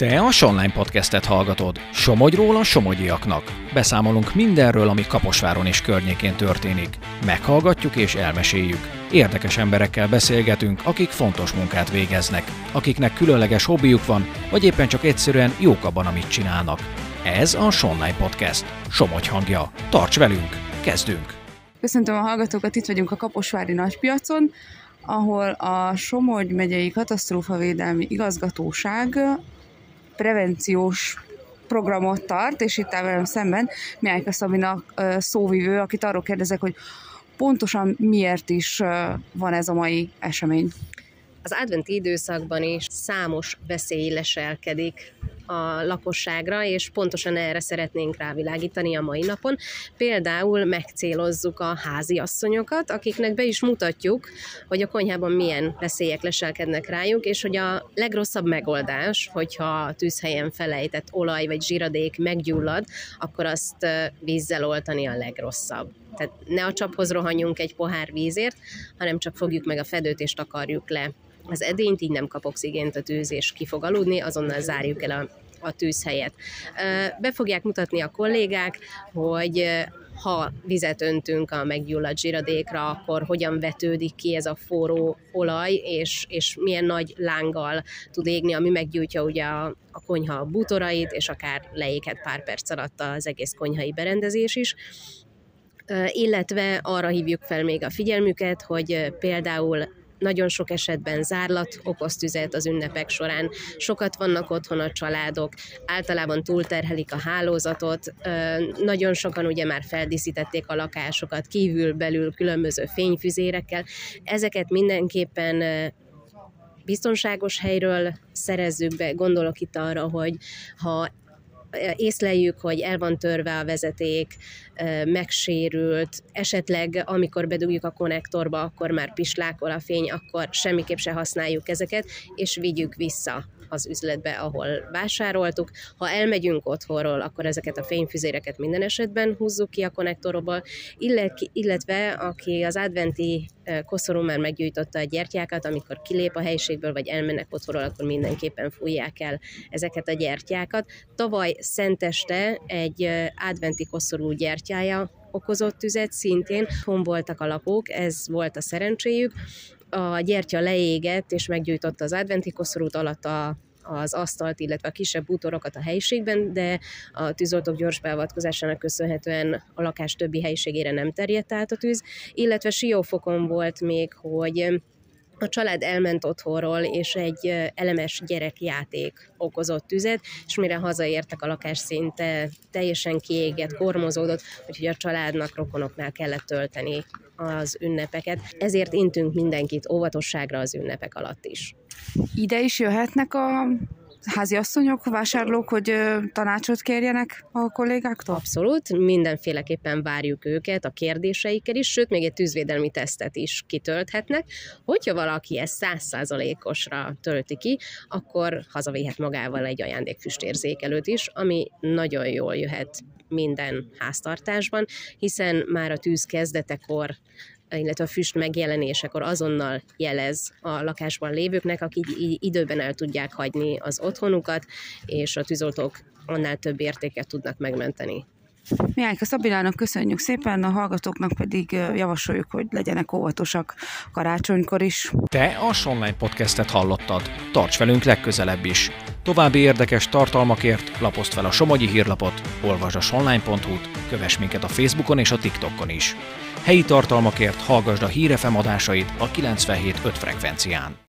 Te a Sonline Podcastet hallgatod. Somogyról a somogyiaknak. Beszámolunk mindenről, ami Kaposváron és környékén történik. Meghallgatjuk és elmeséljük. Érdekes emberekkel beszélgetünk, akik fontos munkát végeznek, akiknek különleges hobbiuk van, vagy éppen csak egyszerűen jók abban, amit csinálnak. Ez a Sonline Podcast. Somogy hangja. Tarts velünk! Kezdünk! Köszöntöm a hallgatókat, itt vagyunk a Kaposvári Nagypiacon, ahol a Somogy megyei katasztrófavédelmi igazgatóság prevenciós programot tart, és itt áll velem szemben Miájka Szabina szóvivő, akit arról kérdezek, hogy pontosan miért is van ez a mai esemény. Az adventi időszakban is számos veszély leselkedik a lakosságra, és pontosan erre szeretnénk rávilágítani a mai napon. Például megcélozzuk a házi asszonyokat, akiknek be is mutatjuk, hogy a konyhában milyen veszélyek leselkednek rájuk, és hogy a legrosszabb megoldás, hogyha a tűzhelyen felejtett olaj vagy zsiradék meggyullad, akkor azt vízzel oltani a legrosszabb. Tehát ne a csaphoz rohanjunk egy pohár vízért, hanem csak fogjuk meg a fedőt és takarjuk le az edényt, így nem kap oxigént a tűz, és ki fog aludni, azonnal zárjuk el a, a tűzhelyet. Be fogják mutatni a kollégák, hogy ha vizet öntünk a meggyulladt zsiradékra, akkor hogyan vetődik ki ez a forró olaj, és, és milyen nagy lánggal tud égni, ami meggyújtja ugye a, a konyha bútorait, és akár leéket pár perc alatt az egész konyhai berendezés is illetve arra hívjuk fel még a figyelmüket, hogy például nagyon sok esetben zárlat okoz tüzet az ünnepek során. Sokat vannak otthon a családok, általában túlterhelik a hálózatot, nagyon sokan ugye már feldíszítették a lakásokat kívül-belül különböző fényfüzérekkel. Ezeket mindenképpen biztonságos helyről szerezzük be. Gondolok itt arra, hogy ha észleljük, hogy el van törve a vezeték, megsérült, esetleg amikor bedugjuk a konnektorba, akkor már pislákol a fény, akkor semmiképp se használjuk ezeket, és vigyük vissza az üzletbe, ahol vásároltuk. Ha elmegyünk otthonról, akkor ezeket a fényfüzéreket minden esetben húzzuk ki a konnektorból, illetve aki az adventi koszorú már meggyújtotta a gyertyákat, amikor kilép a helyiségből, vagy elmennek otthonról, akkor mindenképpen fújják el ezeket a gyertyákat. Tavaly szenteste egy adventi koszorú gyertyája okozott tüzet, szintén hon voltak a lakók, ez volt a szerencséjük, a gyertya leégett és meggyújtotta az adventi koszorút alatt a az asztalt, illetve a kisebb bútorokat a helyiségben, de a tűzoltók gyors beavatkozásának köszönhetően a lakás többi helyiségére nem terjedt át a tűz, illetve siófokon volt még, hogy a család elment otthonról, és egy elemes gyerekjáték okozott tüzet, és mire hazaértek a lakás szinte teljesen kiégett, kormozódott, úgyhogy a családnak, rokonoknál kellett tölteni az ünnepeket. Ezért intünk mindenkit óvatosságra az ünnepek alatt is. Ide is jöhetnek a háziasszonyok, vásárlók, hogy tanácsot kérjenek a kollégáktól? Abszolút, mindenféleképpen várjuk őket a kérdéseikkel is, sőt, még egy tűzvédelmi tesztet is kitölthetnek. Hogyha valaki ezt százszázalékosra tölti ki, akkor hazavihet magával egy ajándékfüstérzékelőt is, ami nagyon jól jöhet minden háztartásban, hiszen már a tűz kezdetekor illetve a füst megjelenésekor azonnal jelez a lakásban lévőknek, akik időben el tudják hagyni az otthonukat, és a tűzoltók annál több értéket tudnak megmenteni. Miájka Szabilának köszönjük szépen, a hallgatóknak pedig javasoljuk, hogy legyenek óvatosak karácsonykor is. Te a Sonline Podcastet hallottad. Tarts velünk legközelebb is. További érdekes tartalmakért lapozd fel a Somogyi hírlapot, olvasd a sonline.hu-t, kövess minket a Facebookon és a TikTokon is. Helyi tartalmakért hallgasd a Hírefem adásait a 97.5 frekvencián.